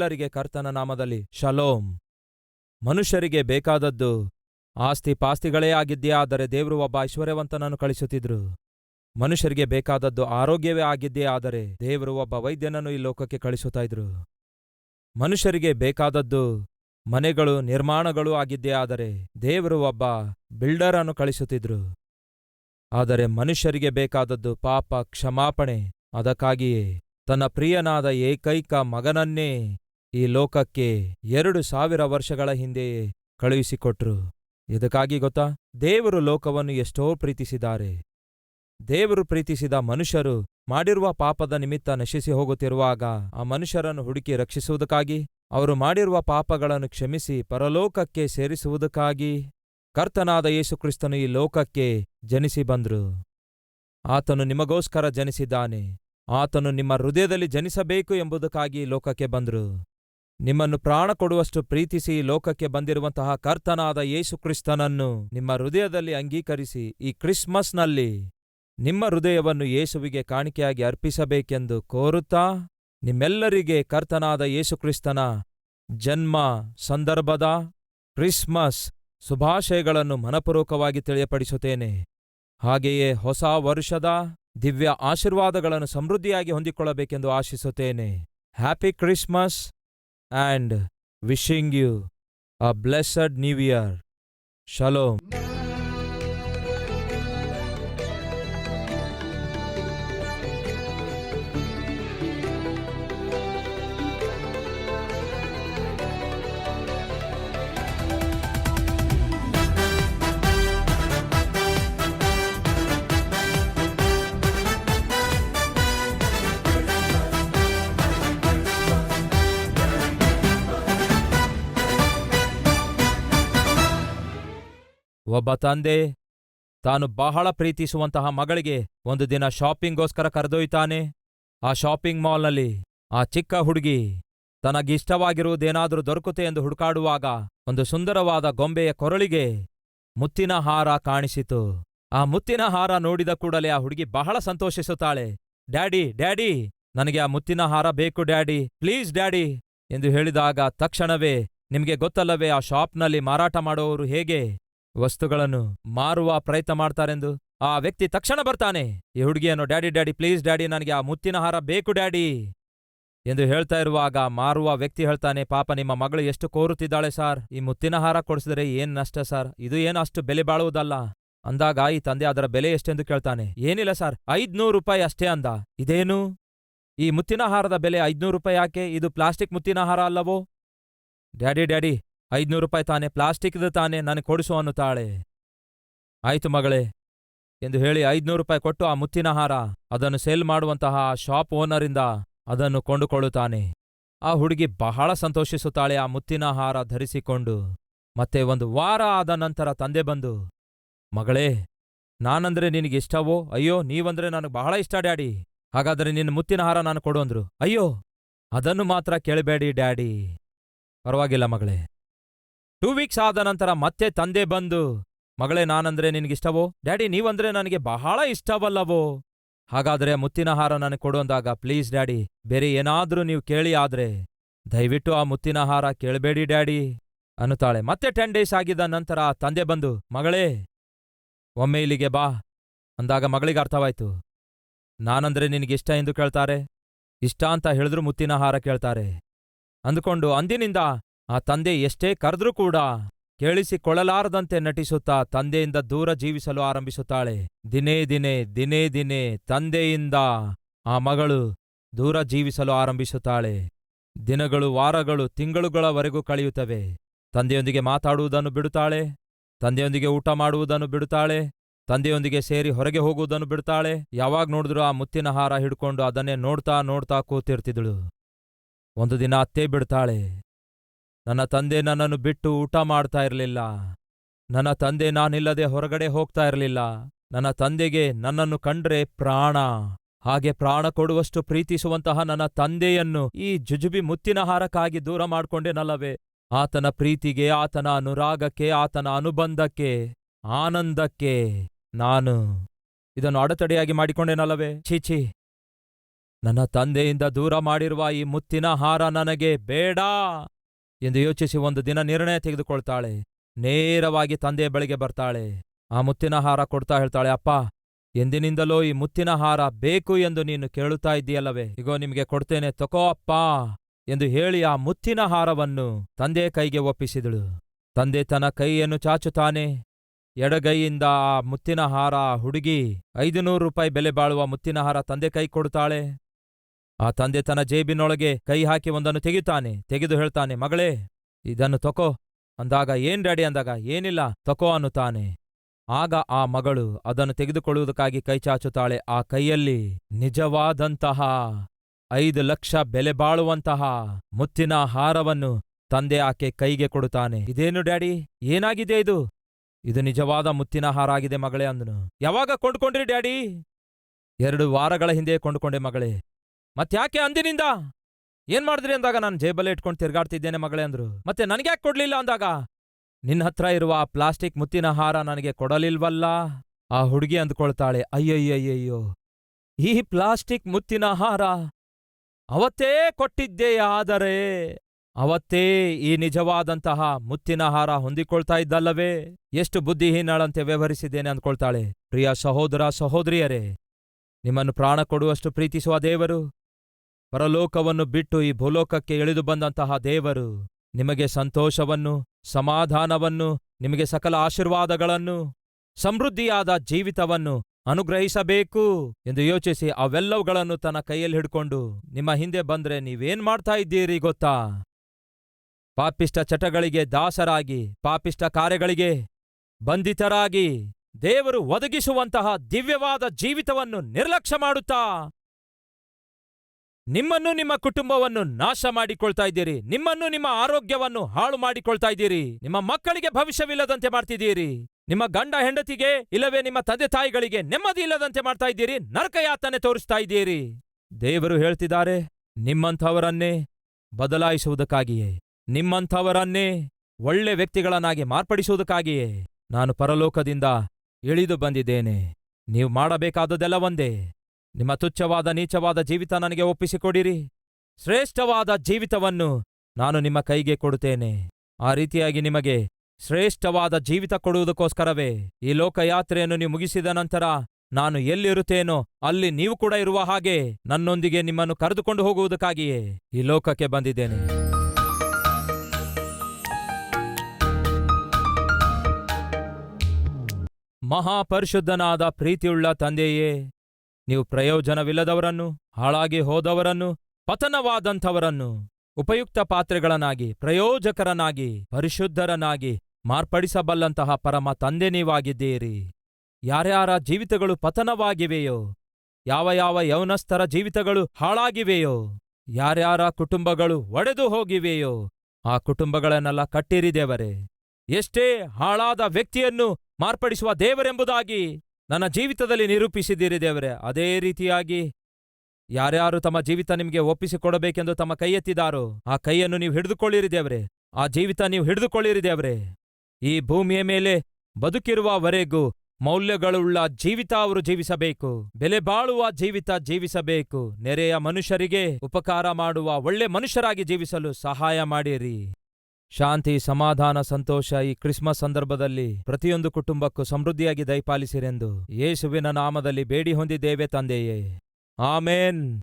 ನಿಮ್ಮೆಲ್ಲರಿಗೆ ಕರ್ತನ ನಾಮದಲ್ಲಿ ಶಲೋಂ ಮನುಷ್ಯರಿಗೆ ಬೇಕಾದದ್ದು ಆಸ್ತಿ ಪಾಸ್ತಿಗಳೇ ಆಗಿದ್ದೇ ಆದರೆ ದೇವರು ಒಬ್ಬ ಐಶ್ವರ್ಯವಂತನನ್ನು ಕಳಿಸುತ್ತಿದ್ರು ಮನುಷ್ಯರಿಗೆ ಬೇಕಾದದ್ದು ಆರೋಗ್ಯವೇ ಆಗಿದ್ದೇ ಆದರೆ ದೇವರು ಒಬ್ಬ ವೈದ್ಯನನ್ನು ಈ ಲೋಕಕ್ಕೆ ಕಳಿಸುತ್ತಾ ಇದ್ರು. ಮನುಷ್ಯರಿಗೆ ಬೇಕಾದದ್ದು ಮನೆಗಳು, ನಿರ್ಮಾಣಗಳು ಆಗಿದ್ದೇ ಆದರೆ ದೇವರು ಒಬ್ಬ ಬಿಲ್ಡರ್ ಅನ್ನು ಕಳಿಸುತ್ತಿದ್ರು ಆದರೆ ಮನುಷ್ಯರಿಗೆ ಬೇಕಾದದ್ದು ಪಾಪ ಕ್ಷಮಾಪಣೆ. ಅದಕ್ಕಾಗಿಯೇ ತನ್ನ ಪ್ರಿಯನಾದ ಏಕೈಕ ಮಗನನ್ನೇ ಈ ಲೋಕಕ್ಕೆ ಎರಡು ಸಾವಿರ ವರ್ಷಗಳ ಹಿಂದೆಯೇ ಕಳುಹಿಸಿಕೊಟ್ರು. ಇದಕ್ಕಾಗಿ ಗೊತ್ತಾ? ದೇವರು ಲೋಕವನ್ನು ಎಷ್ಟೋ ಪ್ರೀತಿಸಿದ್ದಾರೆ. ದೇವರು ಪ್ರೀತಿಸಿದ ಮನುಷ್ಯರು ಮಾಡಿರುವ ಪಾಪದ ನಿಮಿತ್ತ ನಶಿಸಿ ಹೋಗುತ್ತಿರುವಾಗ ಆ ಮನುಷ್ಯರನ್ನು ಹುಡುಕಿ ರಕ್ಷಿಸುವುದಕ್ಕಾಗಿ, ಅವರು ಮಾಡಿರುವ ಪಾಪಗಳನ್ನು ಕ್ಷಮಿಸಿ ಪರಲೋಕಕ್ಕೆ ಸೇರಿಸುವುದಕ್ಕಾಗಿ ಕರ್ತನಾದ ಯೇಸುಕ್ರಿಸ್ತನು ಈ ಲೋಕಕ್ಕೆ ಜನಿಸಿ ಬಂದ್ರು. ಆತನು ನಿಮಗೋಸ್ಕರ ಜನಿಸಿದ್ದಾನೆ. ಆತನು ನಿಮ್ಮ ಹೃದಯದಲ್ಲಿ ಜನಿಸಬೇಕು ಎಂಬುದಕ್ಕಾಗಿ ಲೋಕಕ್ಕೆ ಬಂದ್ರು. ನಿಮ್ಮನ್ನು ಪ್ರಾಣ ಕೊಡುವಷ್ಟು ಪ್ರೀತಿಸಿ ಲೋಕಕ್ಕೆ ಬಂದಿರುವಂತಹ ಕರ್ತನಾದ ಯೇಸುಕ್ರಿಸ್ತನನ್ನು ನಿಮ್ಮ ಹೃದಯದಲ್ಲಿ ಅಂಗೀಕರಿಸಿ ಈ ಕ್ರಿಸ್ಮಸ್ನಲ್ಲಿ ನಿಮ್ಮ ಹೃದಯವನ್ನು ಯೇಸುವಿಗೆ ಕಾಣಿಕೆಯಾಗಿ ಅರ್ಪಿಸಬೇಕೆಂದು ಕೋರುತ್ತಾ ನಿಮ್ಮೆಲ್ಲರಿಗೆ ಕರ್ತನಾದ ಯೇಸುಕ್ರಿಸ್ತನ ಜನ್ಮ ಸಂದರ್ಭದ ಕ್ರಿಸ್ಮಸ್ ಶುಭಾಶಯಗಳನ್ನು ಮನಪೂರ್ವಕವಾಗಿ ತಿಳಿಯಪಡಿಸುತ್ತೇನೆ. ಹಾಗೆಯೇ ಹೊಸ ವರ್ಷದ ದಿವ್ಯ ಆಶೀರ್ವಾದಗಳನ್ನು ಸಮೃದ್ಧಿಯಾಗಿ ಹೊಂದಿಕೊಳ್ಳಬೇಕೆಂದು ಆಶಿಸುತ್ತೇನೆ. Happy Christmas. and wishing you a blessed new year. Shalom. ಒಬ್ಬ ತಂದೆ ತಾನು ಬಹಳ ಪ್ರೀತಿಸುವಂತಹ ಮಗಳಿಗೆ ಒಂದು ದಿನ ಶಾಪಿಂಗ್ಗೋಸ್ಕರ ಕರೆದೊಯ್ತಾನೆ ಆ ಶಾಪಿಂಗ್ ಮಾಲ್ನಲ್ಲಿ ಆ ಚಿಕ್ಕ ಹುಡುಗಿ ತನಗಿಷ್ಟವಾಗಿರುವುದೇನಾದರೂ ದೊರಕುತ್ತೆ ಎಂದು ಹುಡುಕಾಡುವಾಗ ಒಂದು ಸುಂದರವಾದ ಗೊಂಬೆಯ ಕೊರಳಿಗೆ ಮುತ್ತಿನ ಹಾರ ಕಾಣಿಸಿತು. ಆ ಮುತ್ತಿನ ಹಾರ ನೋಡಿದ ಕೂಡಲೇ ಆ ಹುಡುಗಿ ಬಹಳ ಸಂತೋಷಿಸುತ್ತಾಳೆ. ಡ್ಯಾಡಿ ಡ್ಯಾಡಿ, ನನಗೆ ಆ ಮುತ್ತಿನ ಹಾರ ಬೇಕು ಡ್ಯಾಡಿ, ಪ್ಲೀಸ್ ಡ್ಯಾಡಿ ಎಂದು ಹೇಳಿದಾಗ ತಕ್ಷಣವೇ ನಿಮಗೆ ಗೊತ್ತಲ್ಲವೇ ಆ ಶಾಪ್ನಲ್ಲಿ ಮಾರಾಟ ಮಾಡುವವರು ಹೇಗೆ? ವಸ್ತುಗಳನ್ನು ಮಾರುವ ಪ್ರಯತ್ನ ಮಾಡ್ತಾರೆಂದು ಆ ವ್ಯಕ್ತಿ ತಕ್ಷಣ ಬರ್ತಾನೆ. ಈ ಹುಡುಗಿಯನ್ನು ಡ್ಯಾಡಿ ಡ್ಯಾಡಿ ಪ್ಲೀಸ್ ಡ್ಯಾಡಿ ನನಗೆ ಆ ಮುತ್ತಿನ ಹಾರ ಬೇಕು ಡ್ಯಾಡಿ ಎಂದು ಹೇಳ್ತಾ ಇರುವಾಗ ಮಾರುವ ವ್ಯಕ್ತಿ ಹೇಳ್ತಾನೆ, ಪಾಪ, ನಿಮ್ಮ ಮಗಳು ಎಷ್ಟು ಕೋರುತ್ತಿದ್ದಾಳೆ, ಸಾರ್? ಈ ಮುತ್ತಿನ ಹಾರ ಕೊಡಿಸಿದ್ರೆ ಏನ್ ನಷ್ಟ, ಸಾರ್? ಇದು ಏನು ಅಷ್ಟು ಬೆಲೆ ಬಾಳುವುದಲ್ಲ? ಅಂದಾಗ ಈ ತಂದೆ ಅದರ ಬೆಲೆ ಎಷ್ಟೆಂದು ಕೇಳ್ತಾನೆ, ಏನಿಲ್ಲ, ಸರ್. ಐದ್ನೂರು ರೂಪಾಯಿ ಅಷ್ಟೇ ಅಂದ. ಇದೇನು? ಈ ಮುತ್ತಿನ ಹಾರದ ಬೆಲೆ ಐದ್ನೂರು ರೂಪಾಯಿ ಯಾಕೆ? ಇದು ಪ್ಲಾಸ್ಟಿಕ್ ಮುತ್ತಿನ ಹಾರ ಅಲ್ಲವೋ? ಡ್ಯಾಡಿ ಡ್ಯಾಡಿ ಐದ್ನೂರು ರೂಪಾಯಿ ತಾನೆ ಪ್ಲಾಸ್ಟಿಕ್ದು ತಾನೆ ನನಗೆ ಕೊಡಿಸು ಅನ್ನುತ್ತಾಳೆ ಆಯ್ತು ಮಗಳೇ, ಎಂದು ಹೇಳಿ ಐದ್ನೂರು ರೂಪಾಯಿ ಕೊಟ್ಟು ಆ ಮುತ್ತಿನ ಹಾರ, ಅದನ್ನು ಸೇಲ್ ಮಾಡುವಂತಹ ಶಾಪ್ ಓನರಿಂದ ಅದನ್ನು ಕೊಂಡುಕೊಳ್ಳುತ್ತಾನೆ. ಆ ಹುಡುಗಿ ಬಹಳ ಸಂತೋಷಿಸುತ್ತಾಳೆ ಆ ಮುತ್ತಿನ ಹಾರ ಧರಿಸಿಕೊಂಡು. ಮತ್ತೆ ಒಂದು ವಾರ ಆದ ನಂತರ ತಂದೆ ಬಂದು, ಮಗಳೇ, ನಾನಂದ್ರೆ ನಿನಗೆ ಇಷ್ಟವೋ? ಅಯ್ಯೋ, ನೀವಂದ್ರೆ ನನಗೆ ಬಹಳ ಇಷ್ಟ ಡ್ಯಾಡಿ. ಹಾಗಾದ್ರೆ ನಿನ್ನ ಮುತ್ತಿನ ಹಾರ ನಾನು ಕೊಡು ಅಂದ್ರು. ಅಯ್ಯೋ, ಅದನ್ನು ಮಾತ್ರ ಕೇಳಬೇಡಿ ಡ್ಯಾಡಿ. ಪರವಾಗಿಲ್ಲ ಮಗಳೇ. ಟೂ ವೀಕ್ಸ್ ಆದ ನಂತರ ಮತ್ತೆ ತಂದೆ ಬಂದು, ಮಗಳೇ, ನಾನಂದ್ರೆ ನಿನಗಿಷ್ಟವೋ? ಡ್ಯಾಡಿ, ನೀವಂದ್ರೆ ನನಗೆ ಬಹಳ ಇಷ್ಟವಲ್ಲವೋ? ಹಾಗಾದ್ರೆ ಮುತ್ತಿನ ಹಾರ ನನಗೆ ಕೊಡು ಅಂದಾಗ, ಪ್ಲೀಸ್ ಡ್ಯಾಡಿ, ಬೇರೆ ಏನಾದ್ರೂ ನೀವು ಕೇಳಿ ಆದ್ರೆ, ದಯವಿಟ್ಟು ಆ ಮುತ್ತಿನ ಹಾರ ಕೇಳಬೇಡಿ ಡ್ಯಾಡಿ, ಅನ್ನುತ್ತಾಳೆ. ಮತ್ತೆ ಟೆನ್ ಡೇಸ್ ಆಗಿದ್ದ ನಂತರ ತಂದೆ ಬಂದು, ಮಗಳೇ, ಒಮ್ಮೆ ಇಲ್ಲಿಗೆ ಬಾ, ಅಂದಾಗ ಮಗಳಿಗೆ ಅರ್ಥವಾಯ್ತು. ನಾನಂದ್ರೆ ನಿನಗಿಷ್ಟ ಎಂದು ಕೇಳ್ತಾರೆ? ಇಷ್ಟ ಅಂತ ಹೇಳಿದ್ರು ಮುತ್ತಿನ ಹಾರ ಕೇಳ್ತಾರೆ. ಅಂದುಕೊಂಡು ಅಂದಿನಿಂದ ಆ ತಂದೆ ಎಷ್ಟೇ ಕರೆದ್ರೂ ಕೂಡ ಕೇಳಿಸಿಕೊಳ್ಳಲಾರದಂತೆ ನಟಿಸುತ್ತಾ ತಂದೆಯಿಂದ ದೂರ ಜೀವಿಸಲು ಆರಂಭಿಸುತ್ತಾಳೆ. ದಿನೇ ದಿನೇ ದಿನೇ ದಿನೇ ತಂದೆಯಿಂದ ಆ ಮಗಳು ದೂರ ಜೀವಿಸಲು ಆರಂಭಿಸುತ್ತಾಳೆ. ದಿನಗಳು, ವಾರಗಳು, ತಿಂಗಳುಗಳವರೆಗೂ ಕಳೆಯುತ್ತವೆ. ತಂದೆಯೊಂದಿಗೆ ಮಾತಾಡುವುದನ್ನು ಬಿಡುತ್ತಾಳೆ. ತಂದೆಯೊಂದಿಗೆ ಊಟ ಮಾಡುವುದನ್ನು ಬಿಡುತ್ತಾಳೆ. ತಂದೆಯೊಂದಿಗೆ ಸೇರಿ ಹೊರಗೆ ಹೋಗುವುದನ್ನು ಬಿಡುತ್ತಾಳೆ. ಯಾವಾಗ ನೋಡಿದ್ರೂ ಆ ಮುತ್ತಿನ ಹಾರ ಹಿಡ್ಕೊಂಡು ಅದನ್ನೇ ನೋಡ್ತಾ ನೋಡ್ತಾ ಕೂತಿರ್ತಿದಳು ಒಂದು ದಿನ ಅತ್ತೆ ಬಿಡ್ತಾಳೆ. ನನ್ನ ತಂದೆ ನನ್ನನ್ನು ಬಿಟ್ಟು ಊಟ ಮಾಡ್ತಾ ಇರಲಿಲ್ಲ. ನನ್ನ ತಂದೆ ನಾನಿಲ್ಲದೆ ಹೊರಗಡೆ ಹೋಗ್ತಾ ಇರಲಿಲ್ಲ. ನನ್ನ ತಂದೆಗೆ ನನ್ನನ್ನು ಕಂಡ್ರೆ ಪ್ರಾಣ. ಹಾಗೆ ಪ್ರಾಣ ಕೊಡುವಷ್ಟು ಪ್ರೀತಿಸುವಂತಹ ನನ್ನ ತಂದೆಯನ್ನು ಈ ಜುಜುಬಿ ಮುತ್ತಿನ ಹಾರಕ್ಕಾಗಿ ದೂರ ಮಾಡ್ಕೊಂಡೇನಲ್ಲವೇ? ಆತನ ಪ್ರೀತಿಗೆ, ಆತನ ಅನುರಾಗಕ್ಕೆ, ಆತನ ಅನುಬಂಧಕ್ಕೆ, ಆನಂದಕ್ಕೆ ನಾನು ಇದನ್ನು ಅಡೆತಡೆಯಾಗಿ ಮಾಡಿಕೊಂಡೇನಲ್ಲವೇ? ಛೀ ನನ್ನ ತಂದೆಯಿಂದ ದೂರ ಮಾಡಿರುವ ಈ ಮುತ್ತಿನ ಹಾರ ನನಗೆ ಬೇಡ. ಎಂದು ಯೋಚಿಸಿ ಒಂದು ದಿನ ನಿರ್ಣಯ ತೆಗೆದುಕೊಳ್ತಾಳೆ. ನೇರವಾಗಿ ತಂದೆಯ ಬಳಿಗೆ ಬರ್ತಾಳೆ. ಆ ಮುತ್ತಿನ ಹಾರ ಕೊಡ್ತಾ ಹೇಳ್ತಾಳೆ, ಅಪ್ಪ, ಎಂದಿನಿಂದಲೋ ಈ ಮುತ್ತಿನ ಹಾರ ಬೇಕು ಎಂದು ನೀನು ಕೇಳುತ್ತಾ ಇದ್ದೀಯಲ್ಲವೇ? ಇಗೋ, ನಿಮಗೆ ಕೊಡ್ತೇನೆ, ತಕೋ ಅಪ್ಪ ಎಂದು ಹೇಳಿ ಆ ಮುತ್ತಿನ ಹಾರವನ್ನು ತಂದೆ ಕೈಗೆ ಒಪ್ಪಿಸಿದಳು. ತಂದೆ ತನ್ನ ಕೈಯನ್ನು ಚಾಚುತ್ತಾನೆ. ಎಡಗೈಯಿಂದ ಆ ಮುತ್ತಿನ ಹಾರ ಹುಡುಗಿ ಐದು ನೂರು ರೂಪಾಯಿ ಬೆಲೆ ಬಾಳುವ ಮುತ್ತಿನ ಹಾರ ತಂದೆ ಕೈ ಕೊಡುತ್ತಾಳೆ. ಆ ತಂದೆ ತನ್ನ ಜೇಬಿನೊಳಗೆ ಕೈ ಹಾಕಿ ಒಂದನ್ನು ತೆಗಿತಾನೆ ತೆಗೆದು ಹೇಳ್ತಾನೆ, ಮಗಳೇ, ಇದನ್ನು ತಕೋ. ಅಂದಾಗ, ಏನ್ ಡ್ಯಾಡಿ ಅಂದಾಗ, ಏನಿಲ್ಲ, ತಕೋ ಅನ್ನುತ್ತಾನೆ. ಆಗ ಆ ಮಗಳು ಅದನ್ನು ತೆಗೆದುಕೊಳ್ಳುವುದಕ್ಕಾಗಿ ಕೈ ಚಾಚುತ್ತಾಳೆ. ಆ ಕೈಯಲ್ಲಿ ನಿಜವಾದಂತಹ ಐದು ಲಕ್ಷ ಬೆಲೆ ಬಾಳುವಂತಹ ಮುತ್ತಿನ ಹಾರವನ್ನು ತಂದೆ ಆಕೆ ಕೈಗೆ ಕೊಡುತ್ತಾನೆ. ಇದೇನು ಡ್ಯಾಡಿ, ಏನಾಗಿದೆ ಇದು? ಇದು ನಿಜವಾದ ಮುತ್ತಿನ ಹಾರ ಆಗಿದೆ ಮಗಳೇ ಅಂದನು. ಯಾವಾಗ ಕೊಂಡ್ಕೊಂಡ್ರಿ ಡ್ಯಾಡಿ? ಎರಡು ವಾರಗಳ ಹಿಂದೆ ಕೊಂಡುಕೊಂಡೆ ಮಗಳೇ. ಮತ್ತ್ಯಾಕೆ ಅಂದಿನಿಂದ? ಏನ್ ಮಾಡಿದ್ರಿ ಅಂದಾಗ ನಾನು ಜೇಬಲ್ಲೇ ಇಟ್ಕೊಂಡು ತಿರ್ಗಾಡ್ತಿದ್ದೇನೆ ಮಗಳೇ ಅಂದ್ರು. ಮತ್ತೆ ನನಗ್ಯಾಕೆ ಕೊಡ್ಲಿಲ್ಲ ಅಂದಾಗ? ನಿನ್ನ ಹತ್ರ ಇರುವ ಆ ಪ್ಲಾಸ್ಟಿಕ್ ಮುತ್ತಿನ ಹಾರ ನನಗೆ ಕೊಡಲಿಲ್ವಲ್ಲ? ಆ ಹುಡುಗಿ ಅಂದ್ಕೊಳ್ತಾಳೆ, ಅಯ್ಯಯ್ಯಯ್ಯಯ್ಯೋ, ಈ ಪ್ಲಾಸ್ಟಿಕ್ ಮುತ್ತಿನ ಹಾರ ಅವತ್ತೇ ಕೊಟ್ಟಿದ್ದೆಯಾದರೆ ಅವತ್ತೇ ಈ ನಿಜವಾದಂತಹ ಮುತ್ತಿನ ಹಾರ ಹೊಂದಿಕೊಳ್ತಾ ಇದ್ದಲ್ಲವೇ? ಎಷ್ಟು ಬುದ್ಧಿಹೀನಳಂತೆ ವ್ಯವಹರಿಸಿದ್ದೇನೆ ಅಂದ್ಕೊಳ್ತಾಳೆ. ಪ್ರಿಯ ಸಹೋದರ ಸಹೋದರಿಯರೇ, ನಿಮ್ಮನ್ನು ಪ್ರಾಣ ಕೊಡುವಷ್ಟು ಪ್ರೀತಿಸುವ ದೇವರು ಪರಲೋಕವನ್ನು ಬಿಟ್ಟು ಈ ಭೂಲೋಕಕ್ಕೆ ಇಳಿದು ಬಂದಂತಹ ದೇವರು ನಿಮಗೆ ಸಂತೋಷವನ್ನು, ಸಮಾಧಾನವನ್ನು, ನಿಮಗೆ ಸಕಲ ಆಶೀರ್ವಾದಗಳನ್ನು, ಸಮೃದ್ಧಿಯಾದ ಜೀವಿತವನ್ನು ಅನುಗ್ರಹಿಸಬೇಕು ಎಂದು ಯೋಚಿಸಿ ಅವೆಲ್ಲವುಗಳನ್ನು ತನ್ನ ಕೈಯಲ್ಲಿ ಹಿಡ್ಕೊಂಡು ನಿಮ್ಮ ಹಿಂದೆ ಬಂದ್ರೆ ನೀವೇನ್ ಮಾಡ್ತಾ ಇದ್ದೀರಿ ಗೊತ್ತಾ? ಪಾಪಿಷ್ಟ ಚಟಗಳಿಗೆ ದಾಸರಾಗಿ ಪಾಪಿಷ್ಟ ಕಾರ್ಯಗಳಿಗೆ ಬಂಧಿತರಾಗಿ ದೇವರು ಒದಗಿಸುವಂತಹ ದಿವ್ಯವಾದ ಜೀವಿತವನ್ನು ನಿರ್ಲಕ್ಷ್ಯ ಮಾಡುತ್ತಾ ನಿಮ್ಮನ್ನು ನಿಮ್ಮ ಕುಟುಂಬವನ್ನು ನಾಶ ಮಾಡಿಕೊಳ್ತಾ ಇದ್ದೀರಿ. ನಿಮ್ಮನ್ನು ನಿಮ್ಮ ಆರೋಗ್ಯವನ್ನು ಹಾಳು ಮಾಡಿಕೊಳ್ತಾ ಇದ್ದೀರಿ. ನಿಮ್ಮ ಮಕ್ಕಳಿಗೆ ಭವಿಷ್ಯವಿಲ್ಲದಂತೆ ಮಾಡ್ತಿದ್ದೀರಿ. ನಿಮ್ಮ ಗಂಡ ಹೆಂಡತಿಗೆ ಇಲ್ಲವೇ ನಿಮ್ಮ ತಂದೆ ತಾಯಿಗಳಿಗೆ ನೆಮ್ಮದಿ ಇಲ್ಲದಂತೆ ಮಾಡ್ತಾ ಇದ್ದೀರಿ. ನರಕಯಾತನೆ ತೋರಿಸ್ತಾ ಇದ್ದೀರಿ. ದೇವರು ಹೇಳ್ತಿದ್ದಾರೆ, ನಿಮ್ಮಂಥವರನ್ನೇ ಬದಲಾಯಿಸುವುದಕ್ಕಾಗಿಯೇ. ನಿಮ್ಮಂಥವರನ್ನೇ ಒಳ್ಳೆ ವ್ಯಕ್ತಿಗಳನ್ನಾಗಿ ಮಾರ್ಪಡಿಸುವುದಕ್ಕಾಗಿಯೇ ನಾನು ಪರಲೋಕದಿಂದ ಇಳಿದು ಬಂದಿದ್ದೇನೆ. ನೀವು ಮಾಡಬೇಕಾದದೆಲ್ಲ ಒಂದೇ. ನಿಮ್ಮ ತುಚ್ಛವಾದ, ನೀಚವಾದ ಜೀವಿತ ನನಗೆ ಒಪ್ಪಿಸಿಕೊಡಿರಿ. ಶ್ರೇಷ್ಠವಾದ ಜೀವಿತವನ್ನು ನಾನು ನಿಮ್ಮ ಕೈಗೆ ಕೊಡುತ್ತೇನೆ. ಆ ರೀತಿಯಾಗಿ ನಿಮಗೆ ಶ್ರೇಷ್ಠವಾದ ಜೀವಿತ ಕೊಡುವುದಕ್ಕೋಸ್ಕರವೇ ಈ ಲೋಕಯಾತ್ರೆಯನ್ನು ನೀವು ಮುಗಿಸಿದ ನಂತರ ನಾನು ಎಲ್ಲಿರುತ್ತೇನೋ ಅಲ್ಲಿ ನೀವು ಕೂಡ ಇರುವ ಹಾಗೆ ನನ್ನೊಂದಿಗೆ ನಿಮ್ಮನ್ನು ಕರೆದುಕೊಂಡು ಹೋಗುವುದಕ್ಕಾಗಿಯೇ ಈ ಲೋಕಕ್ಕೆ ಬಂದಿದ್ದೇನೆ. ಮಹಾಪರಿಶುದ್ಧನಾದ ಪ್ರೀತಿಯುಳ್ಳ ತಂದೆಯೇ ನೀವು ಪ್ರಯೋಜನವಿಲ್ಲದವರನ್ನು, ಹಾಳಾಗಿ ಹೋದವರನ್ನು, ಪತನವಾದಂಥವರನ್ನು, ಉಪಯುಕ್ತ ಪಾತ್ರೆಗಳನ್ನಾಗಿ ಪ್ರಯೋಜಕರನಾಗಿ ಪರಿಶುದ್ಧರನಾಗಿ ಮಾರ್ಪಡಿಸಬಲ್ಲಂತಹ ಪರಮ ತಂದೆ ನೀವಾಗಿದ್ದೀರಿ. ಯಾರ್ಯಾರ ಜೀವಿತಗಳು ಪತನವಾಗಿವೆಯೋ, ಯಾವ ಯಾವ ಯೌನಸ್ಥರ ಜೀವಿತಗಳು ಹಾಳಾಗಿವೆಯೋ, ಯಾರ್ಯಾರ ಕುಟುಂಬಗಳು ಒಡೆದು ಹೋಗಿವೆಯೋ, ಆ ಕುಟುಂಬಗಳನ್ನೆಲ್ಲ ಕಟ್ಟಿರಿ ದೇವರೇ. ಎಷ್ಟೇ ಹಾಳಾದ ವ್ಯಕ್ತಿಯನ್ನು ಮಾರ್ಪಡಿಸುವ ದೇವರೆಂಬುದಾಗಿ ನನ್ನ ಜೀವಿತದಲ್ಲಿ ನಿರೂಪಿಸಿದ್ದೀರಿ ದೇವರೇ. ಅದೇ ರೀತಿಯಾಗಿ ಯಾರ್ಯಾರು ತಮ್ಮ ಜೀವಿತ ನಿಮಗೆ ಒಪ್ಪಿಸಿಕೊಡಬೇಕೆಂದು ತಮ್ಮ ಕೈ ಎತ್ತಿದಾರೋ ಆ ಕೈಯನ್ನು ನೀವು ಹಿಡಿದುಕೊಳ್ಳಿರಿ ದೇವರೇ. ಆ ಜೀವಿತ ನೀವು ಹಿಡಿದುಕೊಳ್ಳಿರಿ ದೇವರೇ. ಈ ಭೂಮಿಯ ಮೇಲೆ ಬದುಕಿರುವವರೆಗೂ ಮೌಲ್ಯಗಳುಳ್ಳ ಜೀವಿತ ಅವರು ಜೀವಿಸಬೇಕು. ಬೆಲೆ ಬಾಳುವ ಜೀವಿತ ಜೀವಿಸಬೇಕು. ನೆರೆಯ ಮನುಷ್ಯರಿಗೆ ಉಪಕಾರ ಮಾಡುವ ಒಳ್ಳೆ ಮನುಷ್ಯರಾಗಿ ಜೀವಿಸಲು ಸಹಾಯ ಮಾಡಿರಿ. ಶಾಂತಿ, ಸಮಾಧಾನ, ಸಂತೋಷ ಈ ಕ್ರಿಸ್ಮಸ್ ಸಂದರ್ಭದಲ್ಲಿ ಪ್ರತಿಯೊಂದು ಕುಟುಂಬಕ್ಕೂ ಸಮೃದ್ಧಿಯಾಗಿ ದಯಪಾಲಿಸಿರೆಂದು ಯೇಸುವಿನ ನಾಮದಲ್ಲಿ ಬೇಡಿ ಹೊಂದಿದ್ದೇವೆ ತಂದೆಯೇ. ಆಮೇನ್.